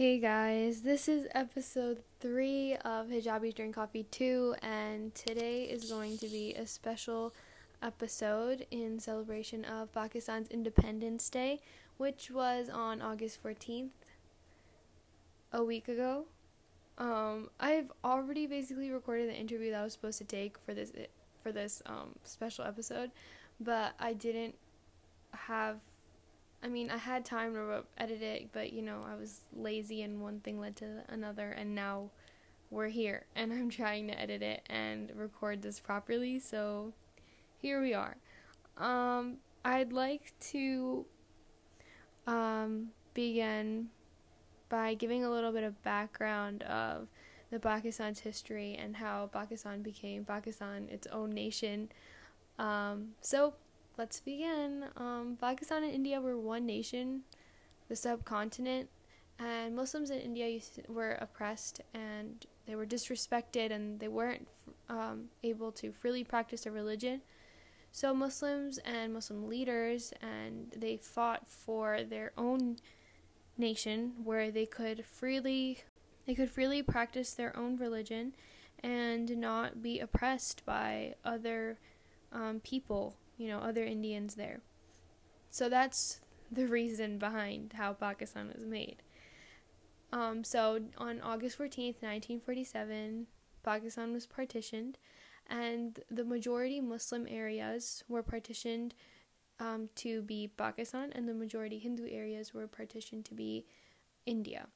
Hey guys, this is episode 3 of Hijabi Drink Coffee 2, and today is going to be a special episode in celebration of Pakistan's Independence Day, which was on August 14th, a week ago. Um, I've already basically recorded the interview that I was supposed to take for this for this um, special episode, but I didn't have I mean, I had time to edit it, but you know, I was lazy and one thing led to another, and now we're here, and I'm trying to edit it and record this properly, so here we are. Um, I'd like to um, begin by giving a little bit of background of the Pakistan's history and how Pakistan became Pakistan, its own nation. Um, so, let's begin. Um, Pakistan and India were one nation, the subcontinent, and Muslims in India were oppressed and they were disrespected and they weren't um, able to freely practice their religion. So Muslims and Muslim leaders and they fought for their own nation where they could freely they could freely practice their own religion and not be oppressed by other um, people you know, other Indians there. So that's the reason behind how Pakistan was made. Um, so on August 14th, 1947, Pakistan was partitioned, and the majority Muslim areas were partitioned um, to be Pakistan, and the majority Hindu areas were partitioned to be India.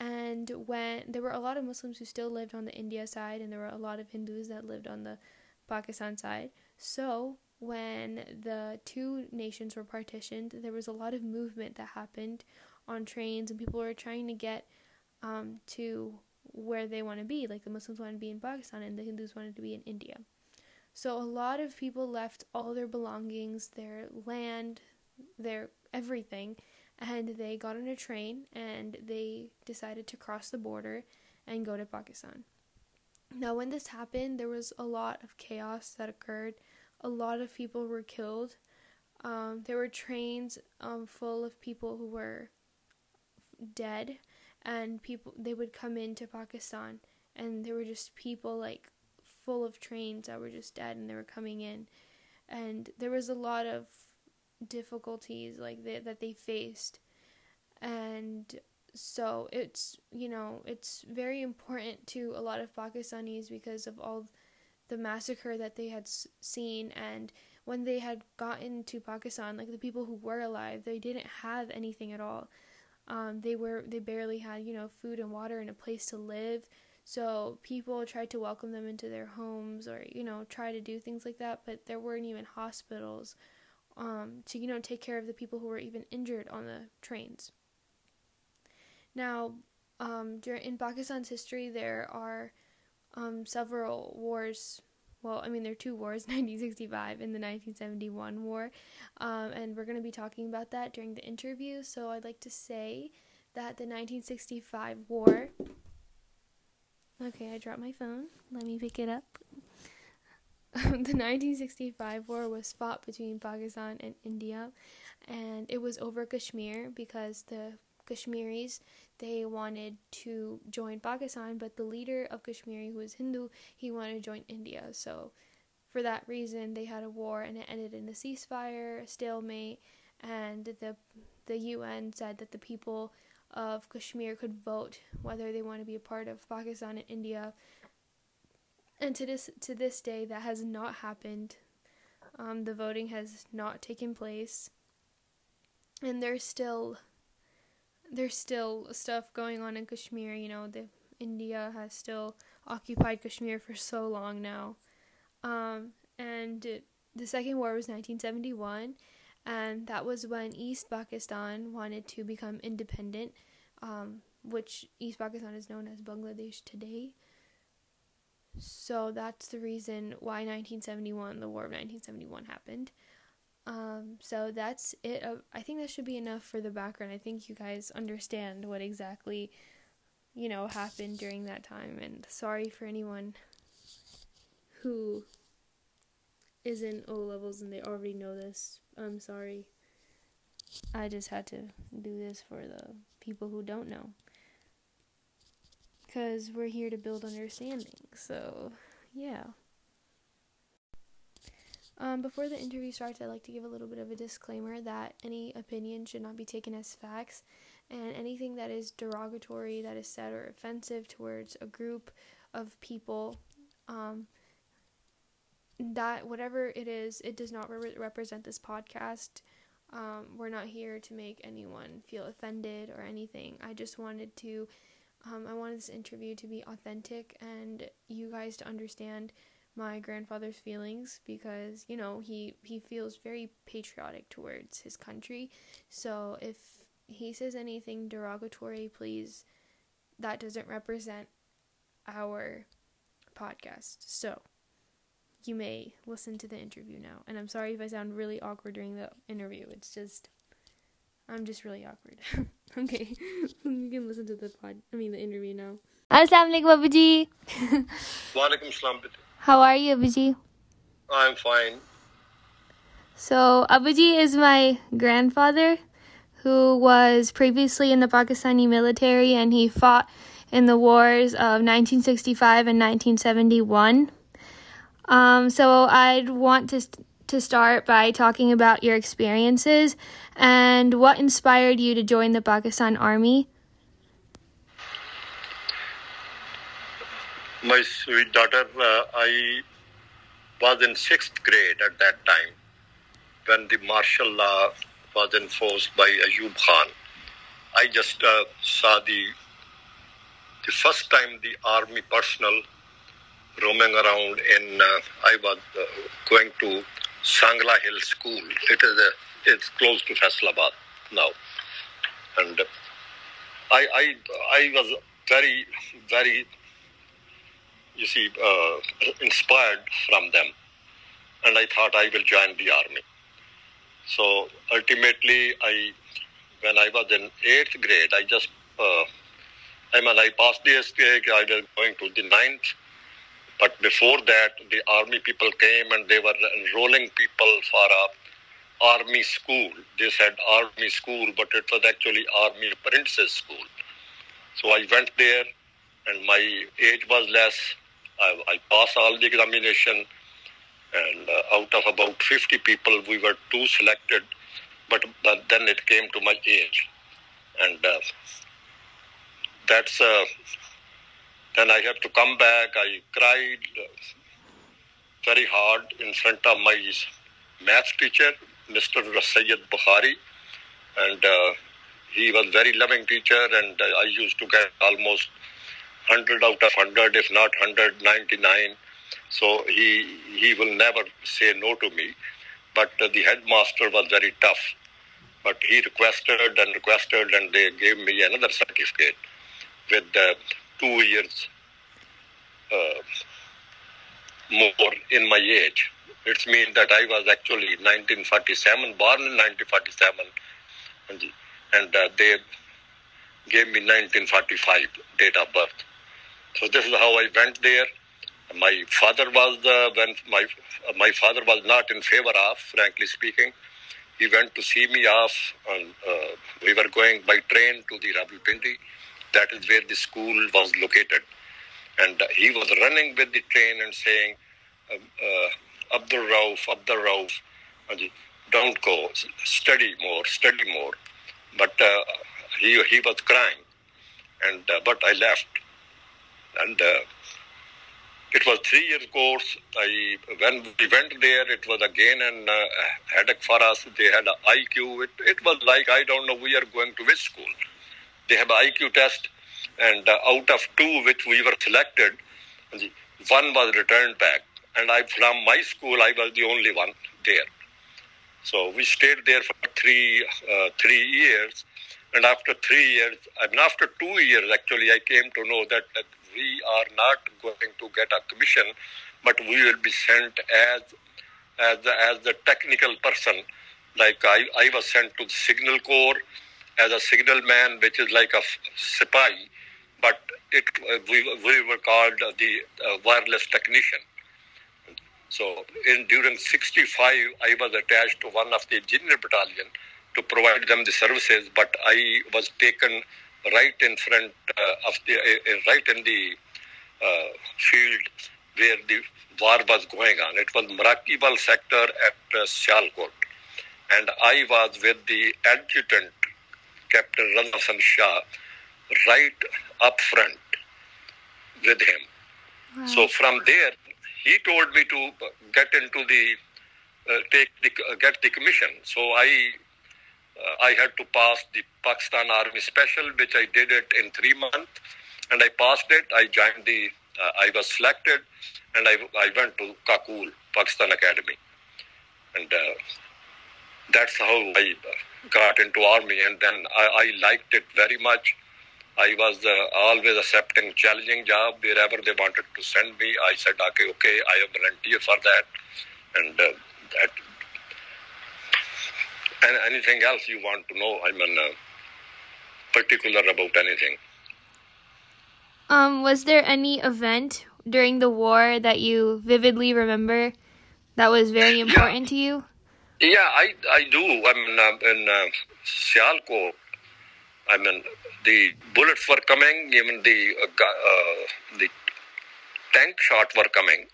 And when there were a lot of Muslims who still lived on the India side, and there were a lot of Hindus that lived on the Pakistan side. So when the two nations were partitioned, there was a lot of movement that happened on trains, and people were trying to get um, to where they want to be. Like the Muslims wanted to be in Pakistan, and the Hindus wanted to be in India. So a lot of people left all their belongings, their land, their everything, and they got on a train and they decided to cross the border and go to Pakistan. Now, when this happened, there was a lot of chaos that occurred a lot of people were killed. Um, there were trains um, full of people who were dead, and people they would come into Pakistan, and there were just people like full of trains that were just dead, and they were coming in, and there was a lot of difficulties like they, that they faced, and so it's you know it's very important to a lot of Pakistanis because of all the massacre that they had seen and when they had gotten to Pakistan like the people who were alive they didn't have anything at all. Um, they were they barely had you know food and water and a place to live. So people tried to welcome them into their homes or you know try to do things like that but there weren't even hospitals um, to you know take care of the people who were even injured on the trains. Now um, during in Pakistan's history there are um, several wars. Well, I mean, there are two wars 1965 and the 1971 war. Um, and we're going to be talking about that during the interview. So I'd like to say that the 1965 war. Okay, I dropped my phone. Let me pick it up. the 1965 war was fought between Pakistan and India, and it was over Kashmir because the Kashmiris, they wanted to join Pakistan, but the leader of Kashmiri, who was Hindu, he wanted to join India. So, for that reason, they had a war, and it ended in a ceasefire, a stalemate, and the the UN said that the people of Kashmir could vote whether they want to be a part of Pakistan and India. And to this to this day, that has not happened. Um, the voting has not taken place, and there's still there's still stuff going on in Kashmir. You know, the India has still occupied Kashmir for so long now. Um, and the second war was 1971, and that was when East Pakistan wanted to become independent, um, which East Pakistan is known as Bangladesh today. So that's the reason why 1971, the War of 1971, happened. Um, so that's it. Uh, I think that should be enough for the background. I think you guys understand what exactly, you know, happened during that time. And sorry for anyone who is in O levels and they already know this. I'm sorry. I just had to do this for the people who don't know. because we're here to build understanding. So, yeah. Um, before the interview starts, I'd like to give a little bit of a disclaimer that any opinion should not be taken as facts, and anything that is derogatory, that is said, or offensive towards a group of people, um, that whatever it is, it does not re- represent this podcast. Um, we're not here to make anyone feel offended or anything. I just wanted to, um, I wanted this interview to be authentic and you guys to understand my grandfather's feelings because you know he he feels very patriotic towards his country. So if he says anything derogatory please that doesn't represent our podcast. So you may listen to the interview now. And i'm sorry if i sound really awkward during the interview. It's just i'm just really awkward. Okay. You can listen to the pod i mean the interview now. Assalamu alaikum babuji. Walaikum salam. How are you abuji I'm fine. So, Abuji is my grandfather who was previously in the Pakistani military and he fought in the wars of 1965 and 1971. Um, so, I'd want to, to start by talking about your experiences and what inspired you to join the Pakistan Army. My sweet daughter, uh, I was in sixth grade at that time when the martial law was enforced by Ayub Khan. I just uh, saw the the first time the army personnel roaming around in. Uh, I was uh, going to Sangla Hill School. It is a, it's close to Faisalabad now, and I I I was very very you see, uh, inspired from them. And I thought I will join the army. So ultimately, I, when I was in eighth grade, I just, uh, I mean, I passed the grade, I was going to the ninth. But before that, the army people came and they were enrolling people for a army school. They said army school, but it was actually army apprentices school. So I went there, and my age was less. I, I passed all the examination, and uh, out of about 50 people, we were two selected. But, but then it came to my age, and uh, that's uh, then I have to come back. I cried uh, very hard in front of my math teacher, Mr. Sayyid Bukhari, and uh, he was very loving teacher, and uh, I used to get almost 100 out of 100, if not 199. So he he will never say no to me. But the headmaster was very tough. But he requested and requested, and they gave me another certificate with uh, two years uh, more in my age. It means that I was actually 1947, born in 1947, and, and uh, they gave me 1945 date of birth. So this is how I went there. My father was the when my my father was not in favor of, frankly speaking. He went to see me off, and uh, we were going by train to the Rawalpindi. That is where the school was located, and uh, he was running with the train and saying, uh, uh, "Abdul Rauf, Abdul Rauf, don't go. Study more, study more." But uh, he he was crying, and uh, but I left and uh, it was three years course. I when we went there, it was again an uh, headache for us. They had an IQ. It, it was like I don't know. We are going to which school? They have IQ test, and uh, out of two which we were selected, one was returned back, and I from my school I was the only one there. So we stayed there for three uh, three years, and after three years, and after two years actually, I came to know that, that we are not going to get a commission, but we will be sent as as the, as the technical person. Like I, I was sent to the signal corps as a signal man, which is like a sipai, but it we, we were called the uh, wireless technician. So in during 65, I was attached to one of the engineer battalion to provide them the services, but I was taken right in front uh, of the, uh, right in the uh, field where the war was going on. It was Marakibal sector at uh, Sialkot. And I was with the adjutant, Captain Ranasam Shah, right up front with him. Wow. So from there, he told me to get into the uh, take the uh, get the commission. So I uh, I had to pass the Pakistan Army Special, which I did it in three months, and I passed it. I joined the I was selected, and I I went to Kakul Pakistan Academy, and that's how I got into army, and then I, I liked it very much. I was uh, always accepting challenging job wherever they wanted to send me. I said, okay, okay, I am volunteer for that, and uh, that. And anything else you want to know? I'm in, uh, particular about anything. Um, was there any event during the war that you vividly remember that was very important yeah. to you? Yeah, I I do. I mean, uh, in uh, Sialkot, I mean, the bullets were coming, even the uh, uh, the tank shot were coming,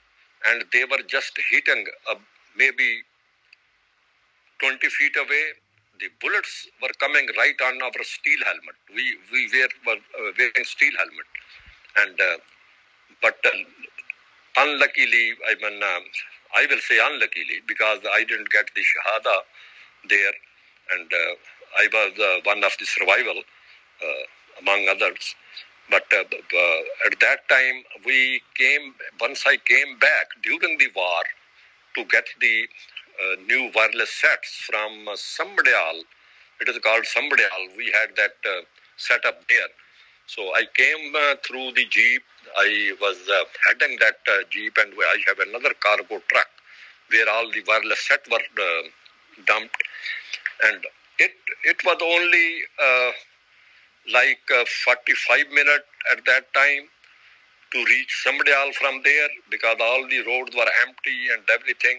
and they were just hitting uh, maybe 20 feet away. The bullets were coming right on our steel helmet. We we wear, were uh, wearing steel helmet, and uh, but uh, unluckily, I mean, um, I will say unluckily because I didn't get the shahada there, and I was one of the survival. Uh, among others. But uh, uh, at that time, we came, once I came back during the war to get the new wireless sets from uh, Sambrial. It is called Sambrial. We had that set up there. So I came uh, through the jeep. I was uh, heading that uh, jeep, and I have another cargo truck where all the wireless set were dumped, and it it was only like uh, 45 minutes at that time to reach Sambrial from there because all the roads were empty and everything.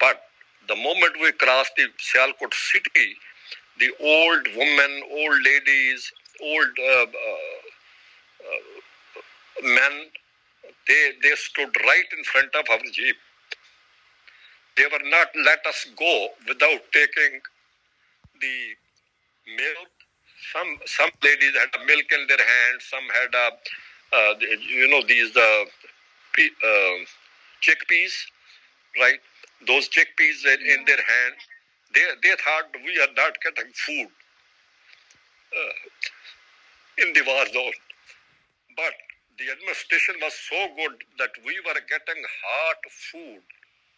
But the moment we crossed the Sialkot city, the old women, old ladies, old uh, uh, uh, men, they, they stood right in front of our jeep. They were not let us go without taking the milk some some ladies had milk in their hands. some had a uh, you know these uh, uh, chickpeas, right? Those chickpeas in, in their hand. They they thought we are not getting food uh, in the war zone, but the administration was so good that we were getting hot food.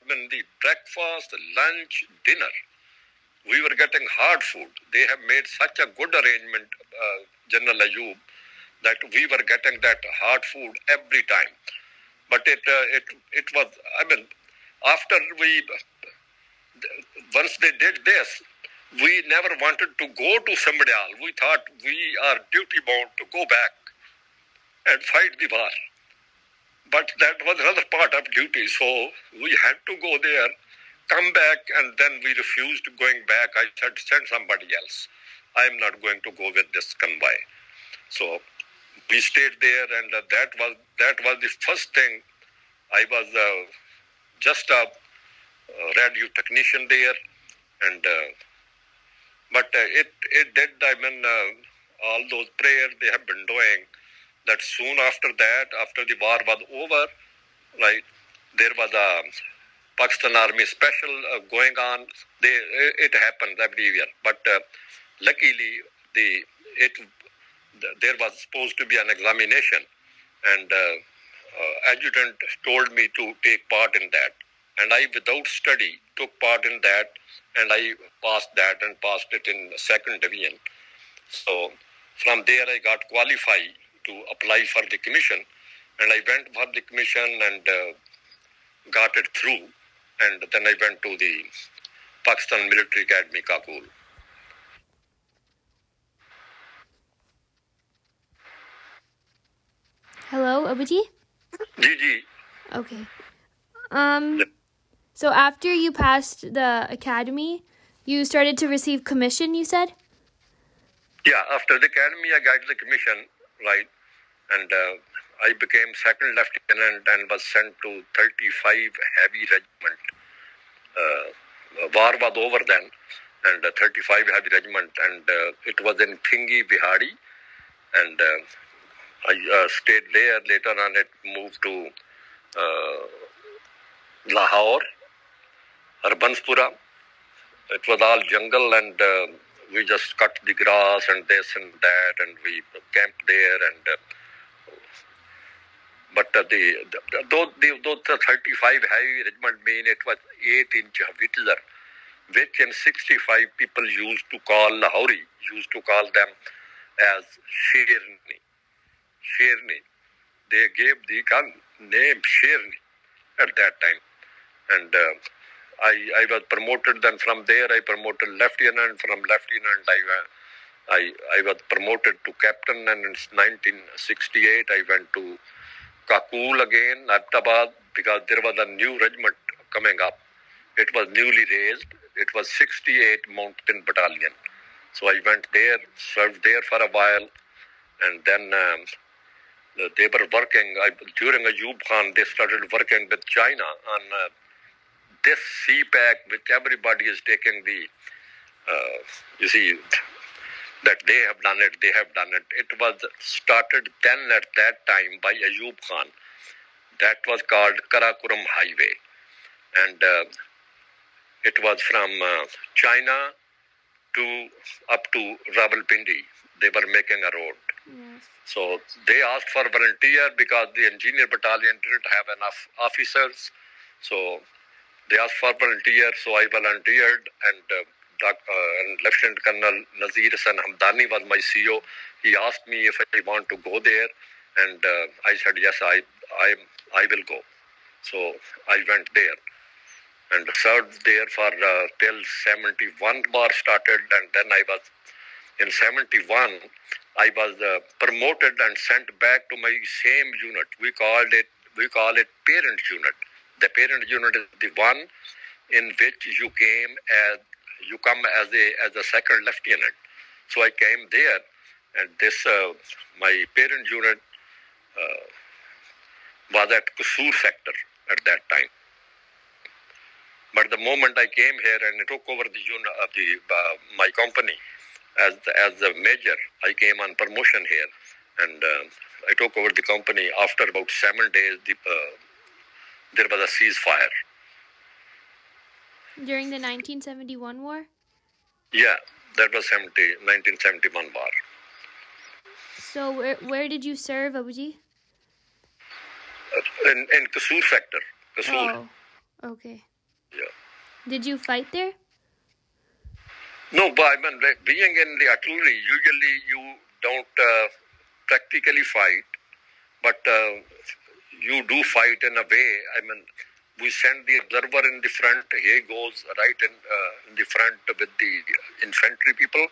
When the breakfast, lunch, dinner we were getting hard food. They have made such a good arrangement, uh, General Ayub, that we were getting that hard food every time. But it, uh, it, it was, I mean, after we, once they did this, we never wanted to go to Sambrial. We thought we are duty bound to go back and fight the war. But that was another part of duty, so we had to go there come back and then we refused going back. I said, send somebody else. I'm not going to go with this convoy. So we stayed there, and that was that was the first thing. I was uh, just a radio technician there, and uh, but uh, it it did. I mean, uh, all those prayers they have been doing. That soon after that, after the war was over, right, there was a Pakistan Army special uh, going on. They, it happens every year, but uh, luckily the it there was supposed to be an examination, and uh, uh, adjutant told me to take part in that, and I without study took part in that, and I passed that and passed it in second division. So from there I got qualified to apply for the commission, and I went for the commission and uh, got it through and then I went to the Pakistan Military Academy, Kakul. Hello, Abuji? Gigi. Okay. Um, so after you passed the academy, you started to receive commission, you said? Yeah, after the academy, I got the commission, right, and uh, I became second lieutenant and was sent to 35 heavy regiment. Uh, war was over then, and uh, 35 heavy regiment, and uh, it was in Thingi, Bihari, and uh, I uh, stayed there. Later on, it moved to uh, Lahore, Harbanspura. It was all jungle, and uh, we just cut the grass and this and that, and we camped there. And uh, but uh, the, the though the, the 35 heavy regiment mean it was eight inch Hitler, which in 65 people used to call Lahori, used to call them as Sherni. Sherni. They gave the gun name Sherni at that time. And uh, I, I was promoted then from there I promoted lieutenant from lieutenant I, I, I was promoted to captain and in 1968 I went to Kakul again, Abbottabad because there was a new regiment coming up. It was newly raised. It was 68 Mountain Battalion. So I went there, served there for a while, and then um, they were working I, during Ayub Khan. They started working with China on uh, this CPEC, which everybody is taking the. Uh, you see, that they have done it, they have done it. It was started then at that time by Ayub Khan. That was called Karakoram Highway, and uh, it was from uh, China to up to Rawalpindi. They were making a road. Yes. So they asked for volunteer because the engineer battalion didn't have enough officers. So they asked for volunteer. So I volunteered, and, uh, uh, and Lieutenant Colonel Nazir Hassan Hamdani was my CEO. He asked me if I want to go there, and uh, I said yes, I I I will go. So I went there and served there for uh, till 71 war started, and then I was in 71 i was uh, promoted and sent back to my same unit. We called it we call it parent unit. The parent unit is the one in which you came as you come as a as a second lieutenant. So i came there and this uh, my parent unit uh, was at Kasur sector at that time. But the moment I came here and took over the unit of the uh, my company as as a major, I came on promotion here, and uh, I took over the company. After about seven days, the, uh, there was a ceasefire. During the 1971 war? Yeah, that was 70, 1971 war. So where where did you serve, Abuji? Uh, in in Kasur sector, Kasur. Oh, okay. Yeah. Did you fight there? No, but I mean, being in the artillery, usually you don't uh, practically fight, but uh, you do fight in a way. I mean, we send the observer in the front. He goes right in, uh, in the front with the infantry people,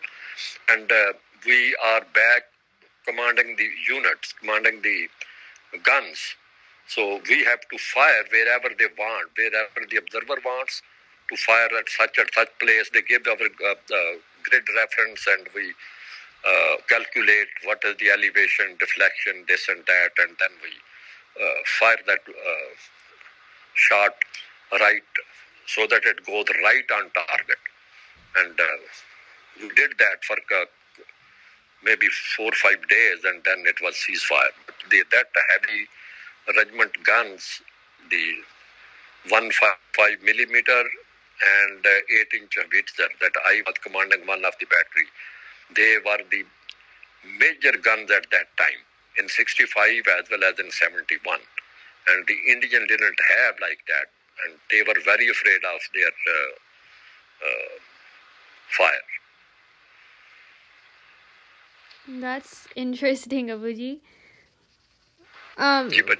and uh, we are back commanding the units, commanding the guns. So we have to fire wherever they want, wherever the observer wants to fire at such and such place. They give our uh, uh, grid reference and we uh, calculate what is the elevation, deflection, this and that, and then we fire that shot right so that it goes right on target. And we did that for maybe four or five days, and then it was ceasefire. The, that heavy regiment guns, the 155 millimeter and uh, 8 inch Howitzer that I was commanding one of the battery. They were the major guns at that time in 65 as well as in 71. And the Indian didn't have like that, and they were very afraid of their uh, uh, fire. That's interesting, Abuji. Um, Ji, but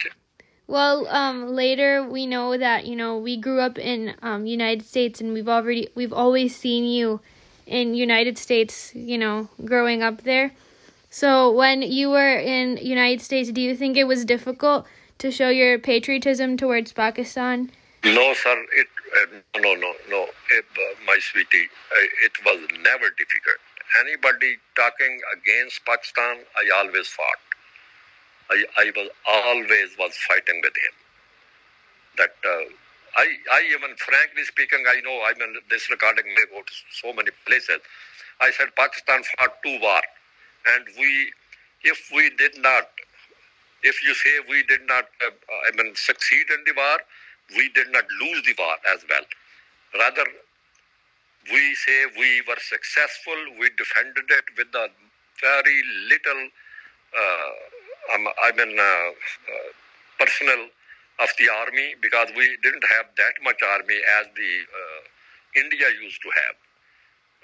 well, um, later we know that you know we grew up in um, United States, and we've already we've always seen you in United States. You know, growing up there. So when you were in United States, do you think it was difficult to show your patriotism towards Pakistan? No, sir. It uh, no, no, no. It, uh, my sweetie, uh, it was never difficult. anybody talking against Pakistan, I always fought. I, I was always was fighting with him. That uh, I, I even frankly speaking, I know I mean this recording may go to so many places. I said Pakistan fought two war, and we, if we did not, if you say we did not, uh, I mean succeed in the war, we did not lose the war as well. Rather, we say we were successful. We defended it with a very little, uh, um, I mean, uh, uh, personnel of the army because we didn't have that much army as the uh, India used to have.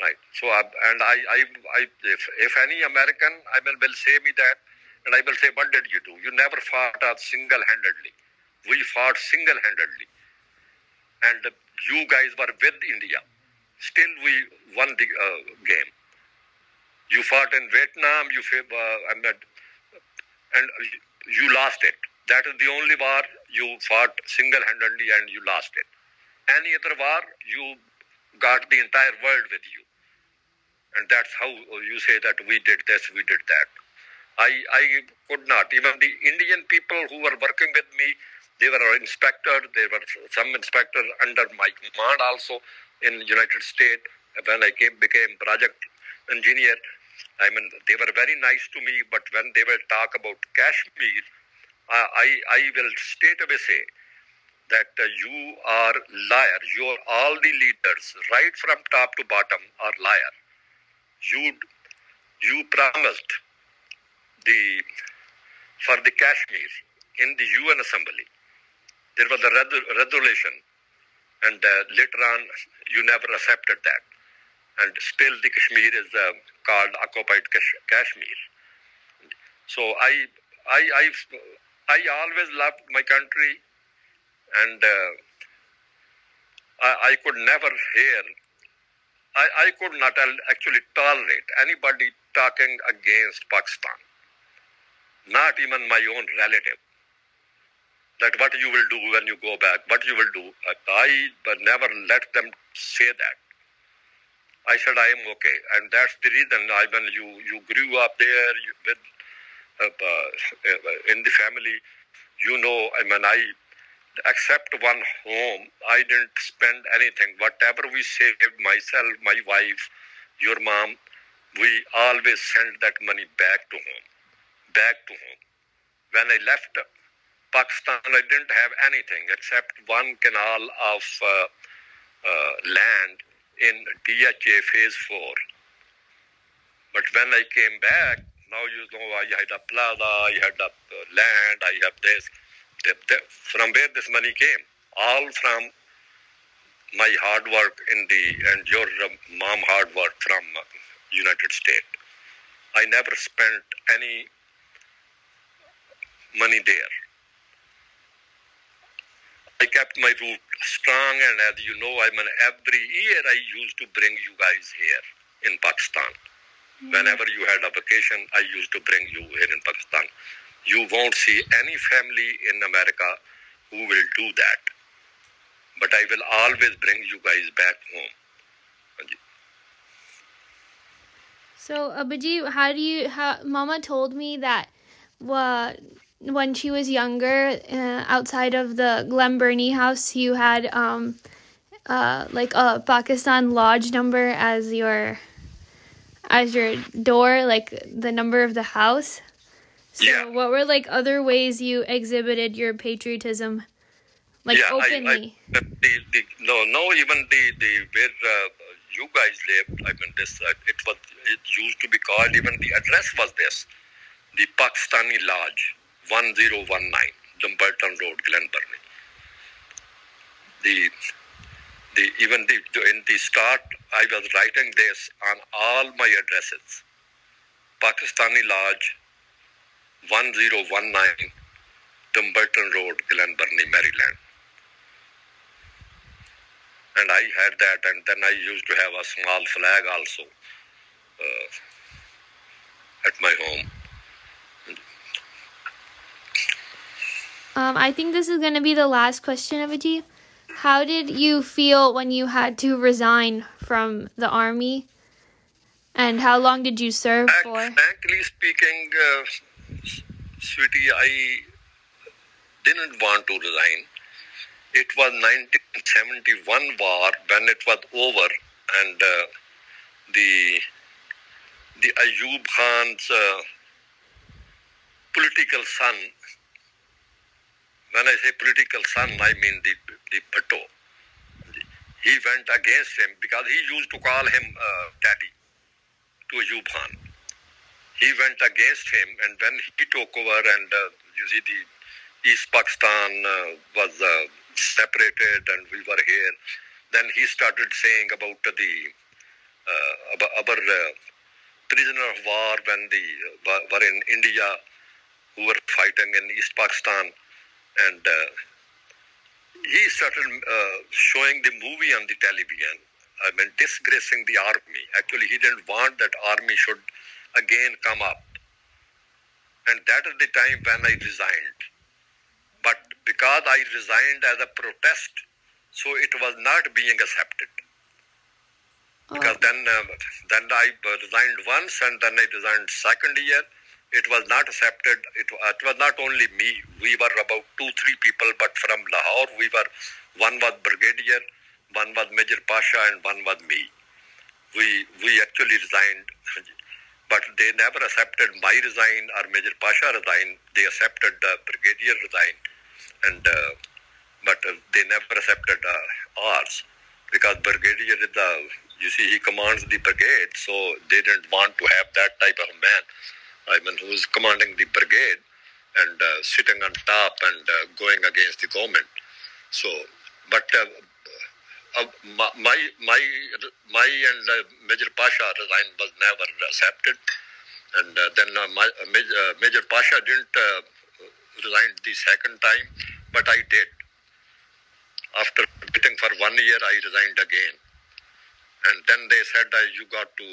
Right. So, uh, and I, I, I if, if any American, I mean, will say me that, and I will say, what did you do? You never fought us single-handedly. We fought single-handedly, and you guys were with India. Still, we won the uh, game. You fought in Vietnam. You, uh, I mean, and you lost it. That is the only war you fought single-handedly and you lost it. Any other war, you got the entire world with you. And that's how you say that we did this, we did that. I, I could not. Even the Indian people who were working with me, they were inspector, they were some inspector under my command also in United States. When I came, became project engineer, I mean, they were very nice to me, but when they will talk about Kashmir, I, I will straight away say that uh, you are liars. You are all the leaders, right from top to bottom, are liar. You you promised the for the Kashmir in the UN Assembly. There was a resolution, and uh, later on you never accepted that, and still the Kashmir is uh, called occupied Kashmir. So I I I I always loved my country, and uh, I, I, could never hear, I, I could not actually tolerate anybody talking against Pakistan, not even my own relative. That what you will do when you go back, what you will do. I never let them say that. I said I am okay, and that's the reason. I mean, you you grew up there with uh, uh, in the family, you know, I mean, I, except one home, I didn't spend anything. Whatever we saved, myself, my wife, your mom, we always send that money back to home, back to home. When I left Pakistan, I didn't have anything except one canal of uh, uh, land in DHA Phase 4. But when I came back, now you know I had a plaza, I had a land, I have this. From where this money came? All from my hard work in the and your uh, mom hard work from United States. I never spent any money there. I kept my root strong, and as you know, I mean, every year I used to bring you guys here in Pakistan. Hmm. Whenever you had a vacation, I used to bring you here in Pakistan. You won't see any family in America who will do that. But I will always bring you guys back home. So, Abaji, how do you? How Mama told me that what when she was younger, uh, outside of the Glen Burnie house, you had um, uh, like a Pakistan lodge number as your as your door, like the number of the house. So yeah. what were like other ways you exhibited your patriotism, like yeah, openly? I, I, the, the, no, no, even the the where uh, you guys lived. I mean, this uh, it was it used to be called. Even the address was this, the Pakistani Lodge, one zero one nine, Dumbarton Road, Glen Burnie. The the even the in the start I was writing this on all my addresses. Pakistani Lodge, 1019 Dumbarton Road, Glen Burnie, Maryland. And I had that, and then I used to have a small flag also uh, at my home. Um, I think this is going to be the last question, of Avaji. How did you feel when you had to resign from the army? And how long did you serve for? Frankly speaking, uh, sweetie, I didn't want to resign. It was 1971 war when it was over, and uh, the the Ayub Khan's uh, political son. When I say political son, I mean the the Bhutto. He went against him because he used to call him uh, daddy to Ayub Khan. He went against him, and when he took over, and uh, you see, the East Pakistan uh, was uh, separated, and we were here. Then he started saying about the uh, our uh, prisoner of war when the were in India, who were fighting in East Pakistan, and he started showing the movie on the television I mean, disgracing the army. Actually, he didn't want that army should again come up. And that is the time when I resigned. But because I resigned as a protest, so it was not being accepted. Oh. Because then, uh, then I resigned once, and then I resigned second year. It was not accepted. It, it was not only me. We were about two, three people, but from Lahore, we were one was brigadier, one was Major Pasha and one was me. We we actually resigned, but they never accepted my resign or Major Pasha resign. They accepted the brigadier resign, and uh, but uh, they never accepted uh, ours because brigadier is the you see he commands the brigade, so they didn't want to have that type of man. I mean, who's commanding the brigade and uh, sitting on top and uh, going against the government. So, but uh, uh, my my my and uh, Major Pasha resign was never accepted, and uh, then my, Major, Major Pasha didn't resign the second time, but I did. After waiting for one year, I resigned again, and then they said you got to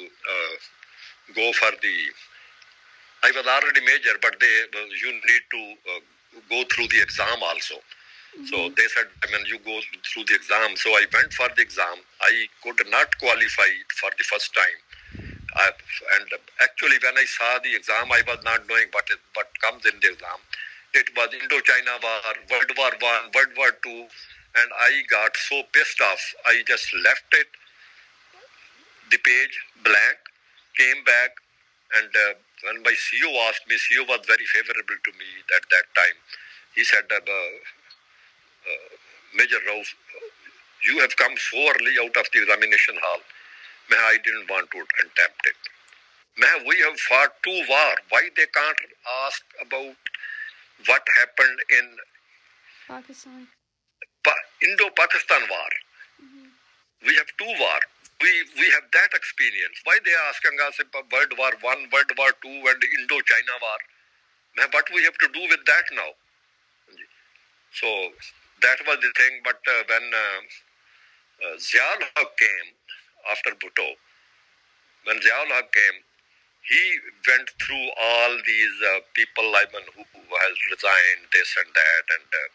go for the. I was already major, but they you need to go through the exam also. So mm-hmm. they said, I mean, you go through the exam. So I went for the exam. I could not qualify for the first time. I, and actually, when I saw the exam, I was not knowing what is, what comes in the exam. It was Indochina War, World War One, World War Two, and I got so pissed off. I just left it, the page blank, came back, and uh, when my CEO asked me, CEO was very favorable to me at that time. He said, uh, uh, Major Rose, you have come so early out of the examination hall. I didn't want to attempt it. We have fought two war. Why they can't ask about what happened in Pakistan? Pa- Indo-Pakistan war. Mm-hmm. We have two war. We we have that experience. Why they are asking us about World War One, World War Two, and Indo-China war? What we have to do with that now? So that was the thing. But uh, when uh, uh, Ziaul Haq came after Bhutto, when Ziaul Haq came, he went through all these uh, people, I mean, who, who, has resigned, this and that, and uh,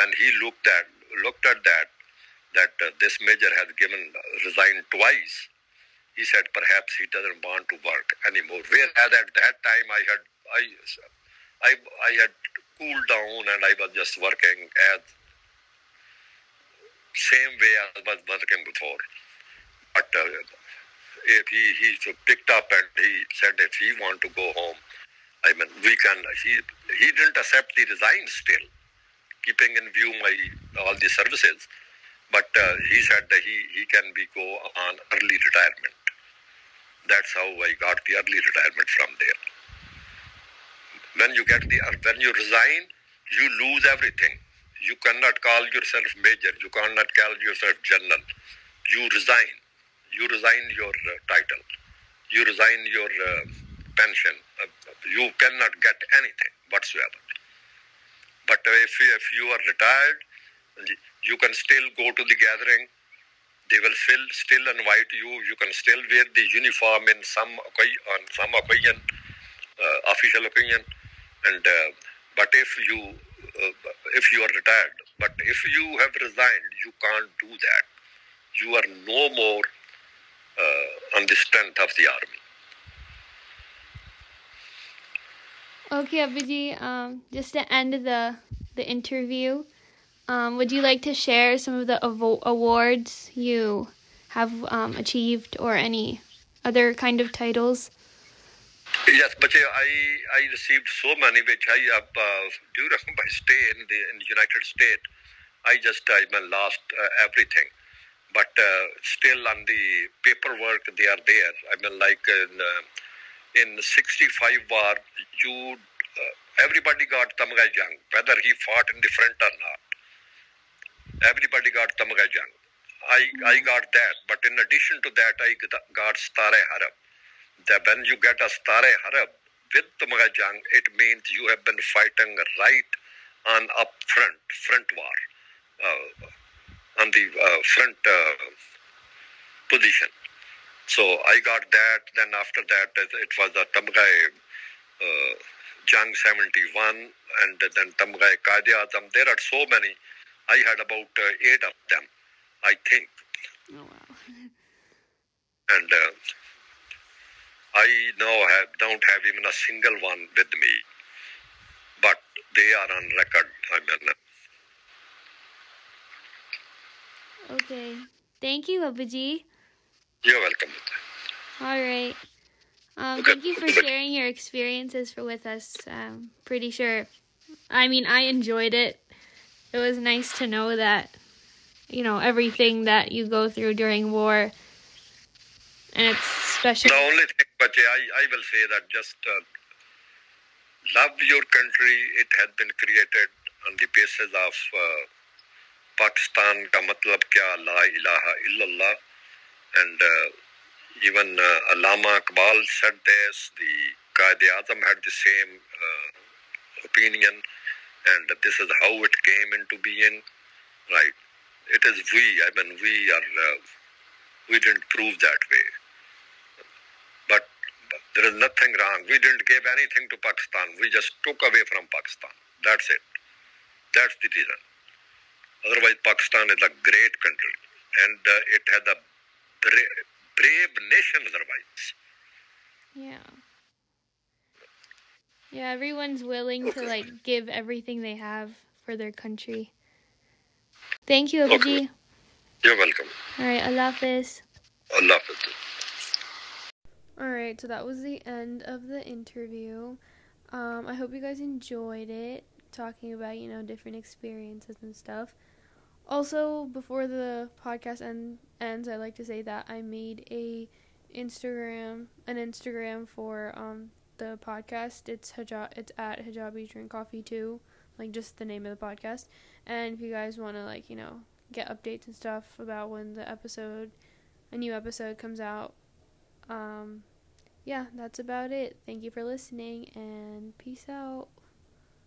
when he looked at looked at that, that uh, this major has given resigned twice, he said perhaps he doesn't want to work anymore. Whereas at that time I had I I I had cooled down and I was just working as same way I was working before. But uh, if he, he picked up and he said if he want to go home, I mean, we can, he, he didn't accept the resign still, keeping in view my all the services. But uh, he said that he, he can be go on early retirement. That's how I got the early retirement from there. When you get the when you resign, you lose everything. You cannot call yourself major. You cannot call yourself general. You resign. You resign your uh, title. You resign your uh, pension. Uh, you cannot get anything whatsoever. But if, if you are retired, you can still go to the gathering. They will still still invite you. You can still wear the uniform in some on some opinion, uh, official opinion, and uh, but if you uh, if you are retired. But if you have resigned, you can't do that. You are no more uh, on the strength of the army. Okay, Abhiji, um, just to end the the interview, um, would you like to share some of the awards you have um, achieved or any other kind of titles? Yes, but I I received so many which I have uh, during my stay in the, in the United States. I just I lost uh, everything, but uh, still on the paperwork they are there. I mean, like in uh, in '65 war, you uh, everybody got Tamgai Jang, whether he fought in the front or not. Everybody got Tamgai Jang. I I got that, but in addition to that, I got Stare Harab that when you get a Stare Harab with Tamgai Jang, it means you have been fighting right on up front, front war, uh, on the uh, front uh, position. So I got that. Then after that, it was a Tamgai uh, Jang 71 and then Tamgai Qaid Azam. There are so many. I had about uh, eight of them, I think. Oh, wow. and uh, I now have, don't have even a single one with me, but they are on record. I mean, Okay. Thank you, Abaji. you're welcome. All right. Um, Okay. thank you for sharing your experiences for, with us. Um, pretty sure. I mean, I enjoyed it. It was nice to know that, you know, everything that you go through during war, and it's special. The only thing, but I, I will say that just uh, love your country. It has been created on the basis of uh, Pakistan ka matlab kya la ilaha illallah and uh, even uh, Allama Iqbal said this, the Qaid Azam had the same uh, opinion and this is how it came into being, right? It is we, I mean we are, uh, we didn't prove that way. But, but there is nothing wrong. We didn't give anything to Pakistan. We just took away from Pakistan. That's it. That's the reason. Otherwise, Pakistan is a great country, and uh, it had a bra- brave nation. Otherwise, Yeah. Yeah, everyone's willing to like give everything they have for their country. Thank you, Okay. You're welcome. All right, Allah Hafiz. Allah Hafiz. All right, so that was the end of the interview. Um, I hope you guys enjoyed it, talking about you know different experiences and stuff. Also, before the podcast end, ends, I'd like to say that I made a Instagram, an Instagram for um the podcast. It's hijab, it's at hijabi drink coffee too, like just the name of the podcast. And if you guys want to like you know get updates and stuff about when the episode, a new episode comes out, um, yeah, that's about it. Thank you for listening and peace out.